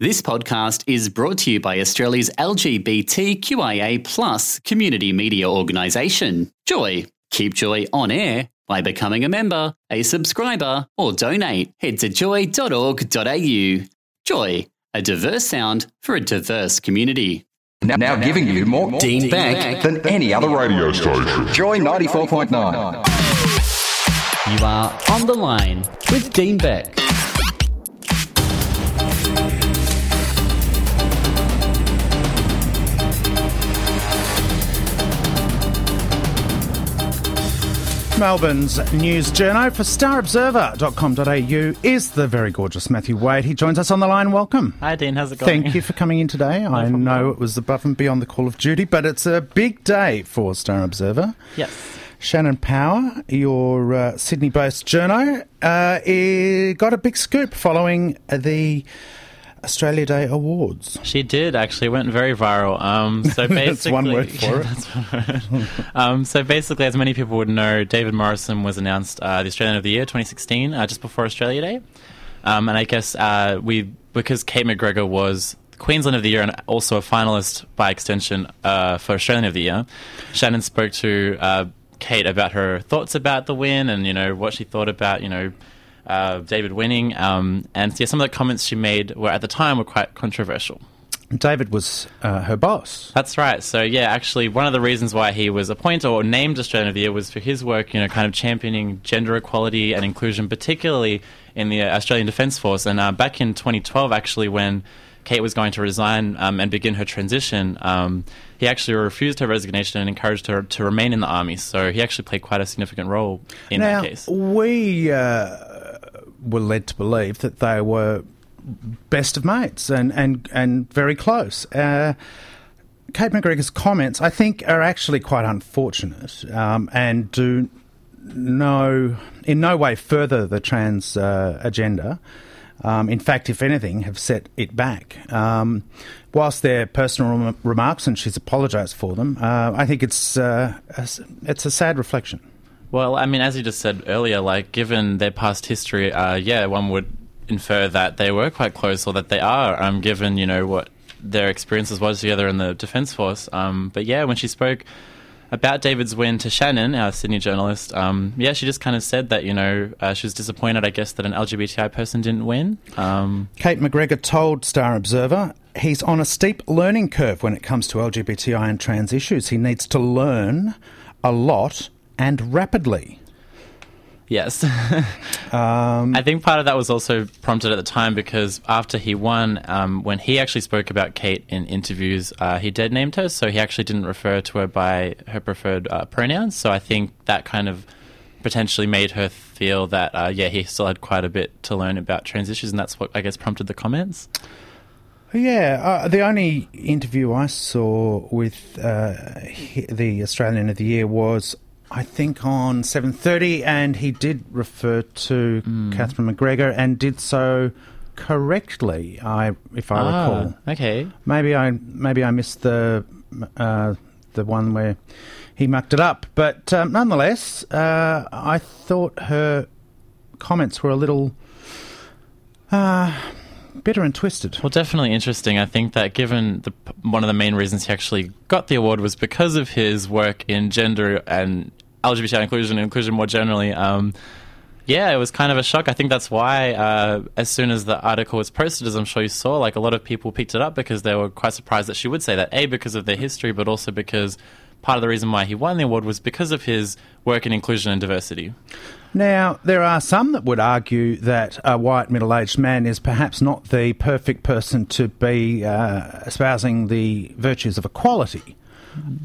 This podcast is brought to you by Australia's LGBTQIA plus community media organisation, Joy. Keep Joy on air by becoming a member, a subscriber, or donate. Head to joy.org.au. Joy, a diverse sound for a diverse community. Now, now giving you more Dean Beck. than any other radio station. Joy 94.9. You are on the line with Dean Beck. Melbourne's news journo for starobserver.com.au is the very gorgeous Matthew Wade. He joins us on the line. Welcome. Hi, Dean. How's it going? Thank you for coming in today. I know it was above and beyond the call of duty, but it's a big day for Star Observer. Yes. Shannon Power, your uh, Sydney based journo, uh, got a big scoop following the Australia Day Awards. She did actually. Went very viral. Um, so basically, That's one word for it. Word. um, so basically, as many people would know, David Morrison was announced uh, the Australian of the Year 2016 uh, just before Australia Day. Um, and I guess uh, we because Kate McGregor was Queensland of the Year and also a finalist by extension uh, for Australian of the Year. Shannon spoke to uh, Kate about her thoughts about the win and you know what she thought about you know uh, David winning. Um, and yeah, some of the comments she made were at the time were quite controversial. David was uh, her boss. That's right. So yeah, actually, one of the reasons why he was appointed or named Australian of the Year was for his work, you know, kind of championing gender equality and inclusion, particularly in the uh, Australian Defence Force. And uh, back in 2012, actually, when Kate was going to resign um, and begin her transition, um, he actually refused her resignation and encouraged her to remain in the army. So he actually played quite a significant role in now, that case. we uh, were led to believe that they were best of mates and, and, and very close. Uh, Kate McGregor's comments, I think, are actually quite unfortunate um, and do no, in no way further the trans uh, agenda. Um, in fact, if anything, have set it back. Um, whilst they're personal rem- remarks, and she's apologised for them, uh, I think it's uh, it's a sad reflection. Well, I mean, as you just said earlier, like given their past history, uh, yeah, one would infer that they were quite close, or that they are, um, given you know what their experiences was together in the defence force. Um, but yeah, when she spoke about David's win to Shannon, our Sydney journalist, um, yeah, she just kind of said that you know uh, she was disappointed, I guess, that an LGBTI person didn't win. Um, Kate McGregor told Star Observer he's on a steep learning curve when it comes to LGBTI and trans issues. He needs to learn a lot and rapidly. Yes. Um, I think part of that was also prompted at the time because after he won, um, when he actually spoke about Kate in interviews, uh, he dead named her, so he actually didn't refer to her by her preferred uh, pronouns. So I think that kind of potentially made her feel that, uh, yeah, he still had quite a bit to learn about trans issues, and that's what I guess prompted the comments. Yeah, uh, the only interview I saw with uh, the Australian of the Year was, I think, on seven thirty, and he did refer to Catherine McGregor and did so correctly. I, if I recall, Ah, okay. maybe I maybe I missed the uh, the one where he mucked it up, but um, nonetheless, uh, I thought her comments were a little uh, bitter and twisted. Well, definitely interesting. I think that given the one of the main reasons he actually got the award was because of his work in gender and LGBT inclusion and inclusion more generally. Um, yeah, it was kind of a shock. I think that's why, uh, as soon as the article was posted, as I'm sure you saw, like a lot of people picked it up because they were quite surprised that she would say that. A, because of their history, but also because part of the reason why he won the award was because of his work in inclusion and diversity. Now, there are some that would argue that a white middle aged man is perhaps not the perfect person to be uh, espousing the virtues of equality.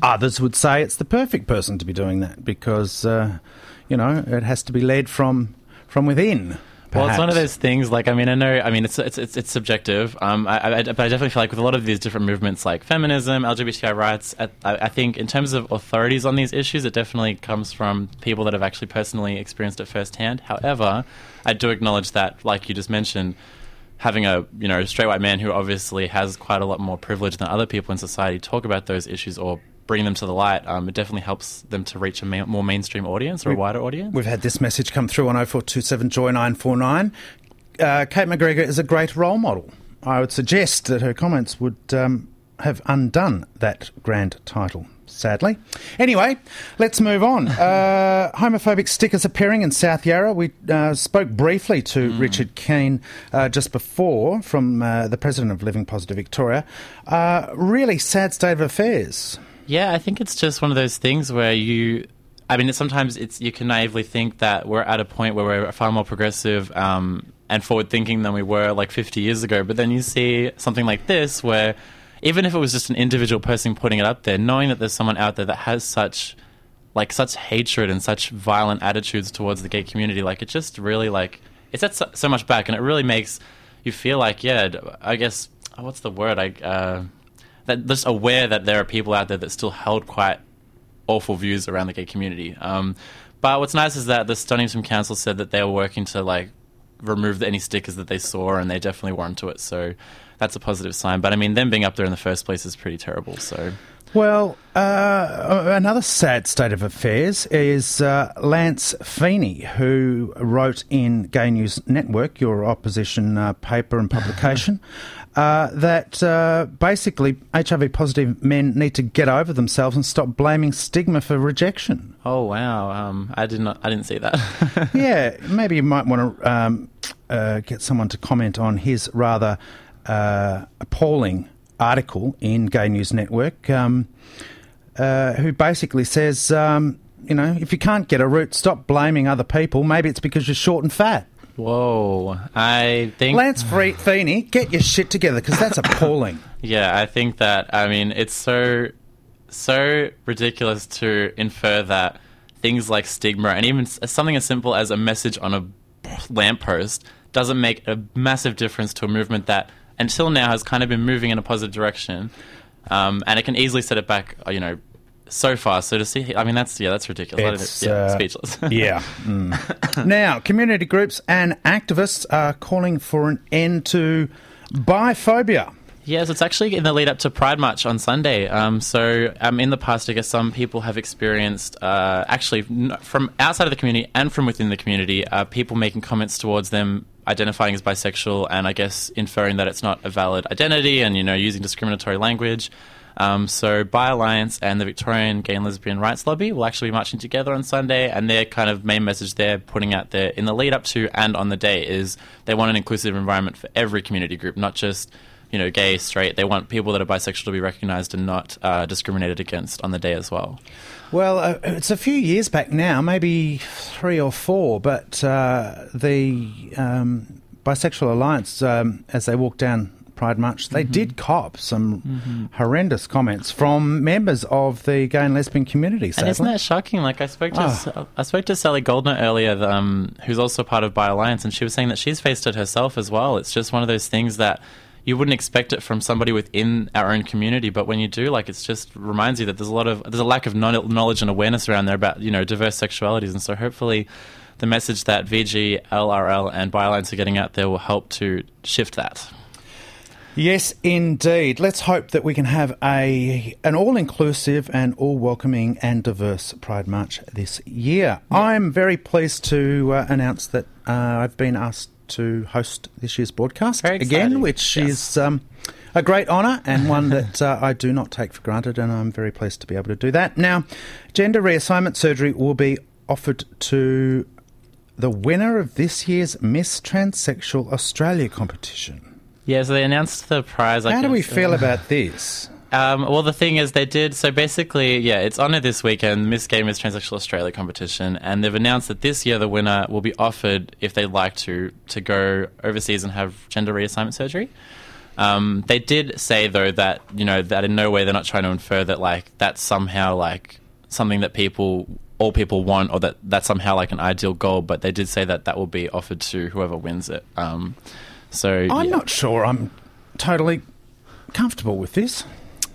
Others would say it's the perfect person to be doing that because, uh, you know, it has to be led from from within. Well, it's one of those things. Like, I mean, I know. I mean, it's it's it's, it's subjective. Um, I, I, but I definitely feel like with a lot of these different movements, like feminism, LGBTI rights, I, I think in terms of authorities on these issues, it definitely comes from people that have actually personally experienced it firsthand. However, I do acknowledge that, like you just mentioned, having a you know straight white man who obviously has quite a lot more privilege than other people in society talk about those issues or bring them to the light, um, it definitely helps them to reach a ma- more mainstream audience or a wider audience. We've had this message come through on 0427 Joy 949. Uh, Kate McGregor is a great role model. I would suggest that her comments would um, have undone that grand title. Sadly. Anyway, let's move on. Uh, homophobic stickers appearing in South Yarra. We uh, spoke briefly to Richard Keane uh, just before from uh, the president of Living Positive Victoria. Uh, really sad state of affairs. Yeah, I think it's just one of those things where you. I mean, sometimes it's you can naively think that we're at a point where we're far more progressive um, and forward thinking than we were like 50 years ago. But then you see something like this where even if it was just an individual person putting it up there, knowing that there's someone out there that has such like such hatred and such violent attitudes towards the gay community, like it just really like it sets so, much back, and it really makes you feel like yeah, I guess oh, what's the word I uh, that just aware that there are people out there that still held quite awful views around the gay community. Um, but what's nice is that the Stonnington Council said that they were working to like remove any stickers that they saw, and they definitely weren't onto it. So that's a positive sign. But I mean, them being up there in the first place is pretty terrible. So. Well, uh, another sad state of affairs is uh, Lance Feeney, who wrote in Gay News Network, your opposition uh, paper and publication, uh, that uh, basically HIV positive men need to get over themselves and stop blaming stigma for rejection. Oh wow! Um, I did not. I didn't see that. yeah, maybe you might want to um, uh, get someone to comment on his rather appalling article in Gay News Network, um, uh, who basically says, um, you know, if you can't get a root, stop blaming other people. Maybe it's because you're short and fat. Whoa, I think Lance Fre- Feeney, get your shit together because that's appalling. yeah, I think that. I mean, it's so so ridiculous to infer that things like stigma and even something as simple as a message on a lamppost doesn't make a massive difference to a movement that until now has kind of been moving in a positive direction, um, and it can easily set it back. uh, You know, so far. So to see, I mean, that's yeah, that's ridiculous. It's, yeah, uh, speechless. yeah. Mm. now, community groups and activists are calling for an end to biphobia. Yes, it's actually in the lead up to Pride March on Sunday. Um, so, um, in the past, I guess some people have experienced, uh, actually, n- from outside of the community and from within the community, uh, people making comments towards them identifying as bisexual and I guess inferring that it's not a valid identity and, you know, using discriminatory language. Um, so, Bi Alliance and the Victorian Gay and Lesbian Rights Lobby will actually be marching together on Sunday, and their kind of main message they're putting out there in the lead up to and on the day is they want an inclusive environment for every community group, not just you know, gay, straight. They want people that are bisexual to be recognised and not uh, discriminated against on the day as well. Well, uh, it's a few years back now, maybe three or four, but uh, the um, Bisexual Alliance, um, as they walked down Pride March, they mm-hmm. did cop some mm-hmm. horrendous comments from members of the gay and lesbian community. And isn't that shocking? Like I spoke to oh. I spoke to Sally Goldner earlier, um, who's also part of Bi Alliance, and she was saying that she's faced it herself as well. It's just one of those things that you wouldn't expect it from somebody within our own community, but when you do, like, it just reminds you that there's a lot of there's a lack of knowledge and awareness around there about you know diverse sexualities, and so hopefully, the message that VG, LRL, and Bi Alliance are getting out there will help to shift that. Yes, indeed. Let's hope that we can have a an all inclusive and all welcoming and diverse Pride March this year. Yeah. I'm very pleased to uh, announce that uh, I've been asked to host this year's broadcast again, which yes. is um, a great honour and one that uh, I do not take for granted, and I'm very pleased to be able to do that. Now, gender reassignment surgery will be offered to the winner of this year's Miss Transsexual Australia competition. Yeah, so they announced the prize. How do we feel about this? Um, well, the thing is, they did. So basically, yeah, it's on it this weekend, Miss Gay Miss Transsexual Australia competition, and they've announced that this year the winner will be offered, if they'd like to, to go overseas and have gender reassignment surgery. Um, they did say though that you know that in no way they're not trying to infer that like that's somehow like something that people all people want or that that's somehow like an ideal goal. But they did say that that will be offered to whoever wins it. Um, so I'm yeah. not sure. I'm totally comfortable with this.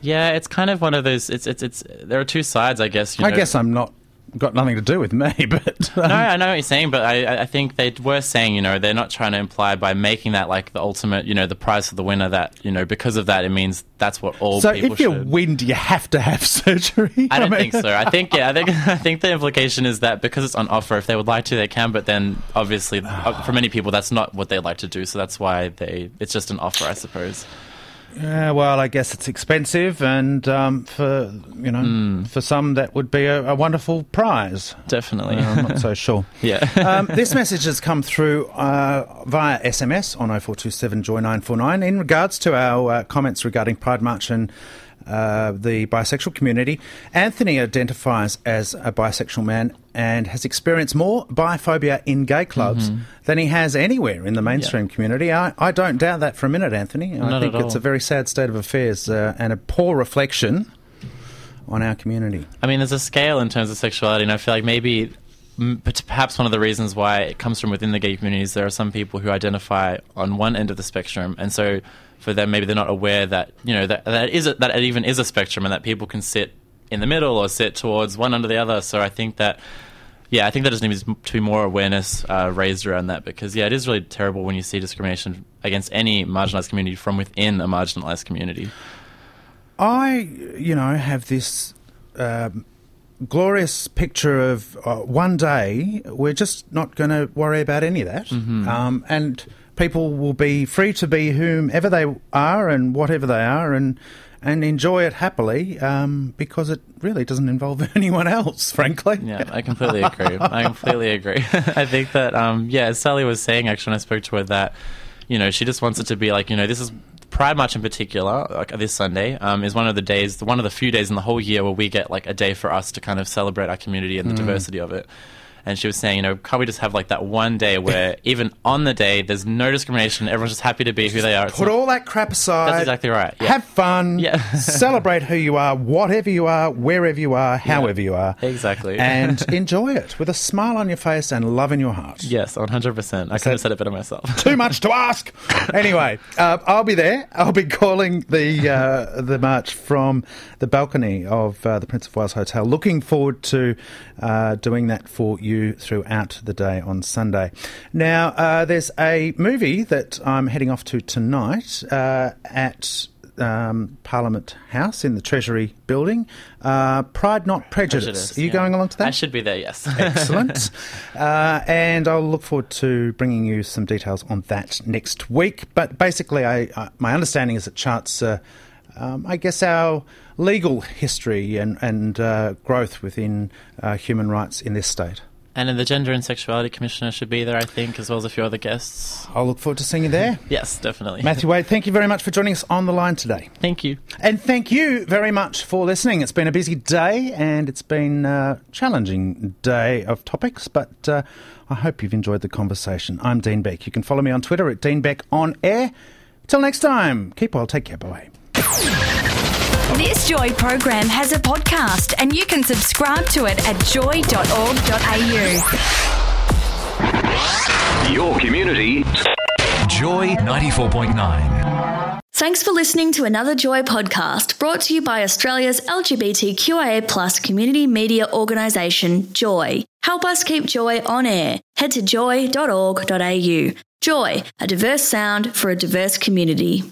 Yeah, it's kind of one of those. It's it's it's. There are two sides, I guess. I know. guess I'm not got nothing to do with me, but um, No, I know what you're saying, but I, I think they were saying, you know, they're not trying to imply by making that like the ultimate, you know, the prize for the winner that, you know, because of that, it means that's what all so people if you should. win, do you have to have surgery? I don't mean- think so. I think yeah. I think I think the implication is that because it's on offer, if they would like to, they can. But then obviously, uh, for many people, that's not what they like to do. So that's why they. It's just an offer, I suppose. Yeah, well, I guess it's expensive, and um, for you know, Hmm. for some that would be a, a wonderful prize. Definitely. Uh, I'm not so sure. yeah. um, this message has come through uh, via SMS on 0427 Joy 949 in regards to our uh, comments regarding Pride March and uh, the bisexual community. Anthony identifies as a bisexual man and has experienced more biphobia in gay clubs Mm-hmm. than he has anywhere in the mainstream community. I, I don't doubt that for a minute, Anthony. I Not think it's a very sad state of affairs uh, and a poor reflection on our community. I mean, there's a scale in terms of sexuality, and I feel like maybe, perhaps one of the reasons why it comes from within the gay communities, there are some people who identify on one end of the spectrum, and so for them, maybe they're not aware that you know that that is a, that it even is a spectrum, and that people can sit in the middle or sit towards one under the other. So I think that. Yeah, I think there just needs to be more awareness uh, raised around that because, yeah, it is really terrible when you see discrimination against any marginalised community from within a marginalised community. I, you know, have this um, glorious picture of uh, one day we're just not going to worry about any of that, um, and people will be free to be whomever they are and whatever they are, and and enjoy it happily um, because it really doesn't involve anyone else, frankly. Yeah, I completely agree. I completely agree. I think that, um, yeah, as Sally was saying, actually, when I spoke to her, that, you know, she just wants it to be like, you know, this is Pride March in particular, like this Sunday, um, is one of the days, one of the few days in the whole year where we get like a day for us to kind of celebrate our community and the diversity of it. And she was saying, you know, can't we just have like that one day where even on the day there's no discrimination, everyone's just happy to be who they are. It's Put not- all that crap aside. That's exactly right, yeah. Have fun. Yeah. celebrate who you are, whatever you are, wherever you are, however you are. Exactly. And enjoy it with a smile on your face and love in your heart. yes, 100%. I couldn't have said it better myself. Too much to ask. Anyway, uh, I'll be there. I'll be calling the uh, the march from the balcony of uh, the Prince of Wales Hotel. Looking forward to uh, doing that for you throughout the day on Sunday. Now, uh, there's a movie that I'm heading off to tonight uh, at. Um, Parliament House in the Treasury building. Uh, Pride Not Prejudice. Prejudice, Are you yeah. going along to that? I should be there, yes. Excellent. uh, and I'll look forward to bringing you some details on that next week. But basically, I, uh, my understanding is it charts, uh, um, I guess, our legal history and, and uh, growth within uh, human rights in this state. And then the Gender and Sexuality Commissioner should be there, I think, as well as a few other guests. I'll look forward to seeing you there. Yes, definitely. Matthew Wade, thank you very much for joining us on the line today. Thank you. And thank you very much for listening. It's been a busy day and it's been a challenging day of topics, but uh, I hope you've enjoyed the conversation. I'm Dean Beck. You can follow me on Twitter at Dean Beck on air. Till next time, keep well, take care, bye. This Joy program has a podcast and you can subscribe to it at joy.org.au. Your community. Joy 94.9. Thanks for listening to another Joy podcast brought to you by Australia's LGBTQIA plus community media organisation, Joy. Help us keep Joy on air. Head to joy.org.au. Joy, a diverse sound for a diverse community.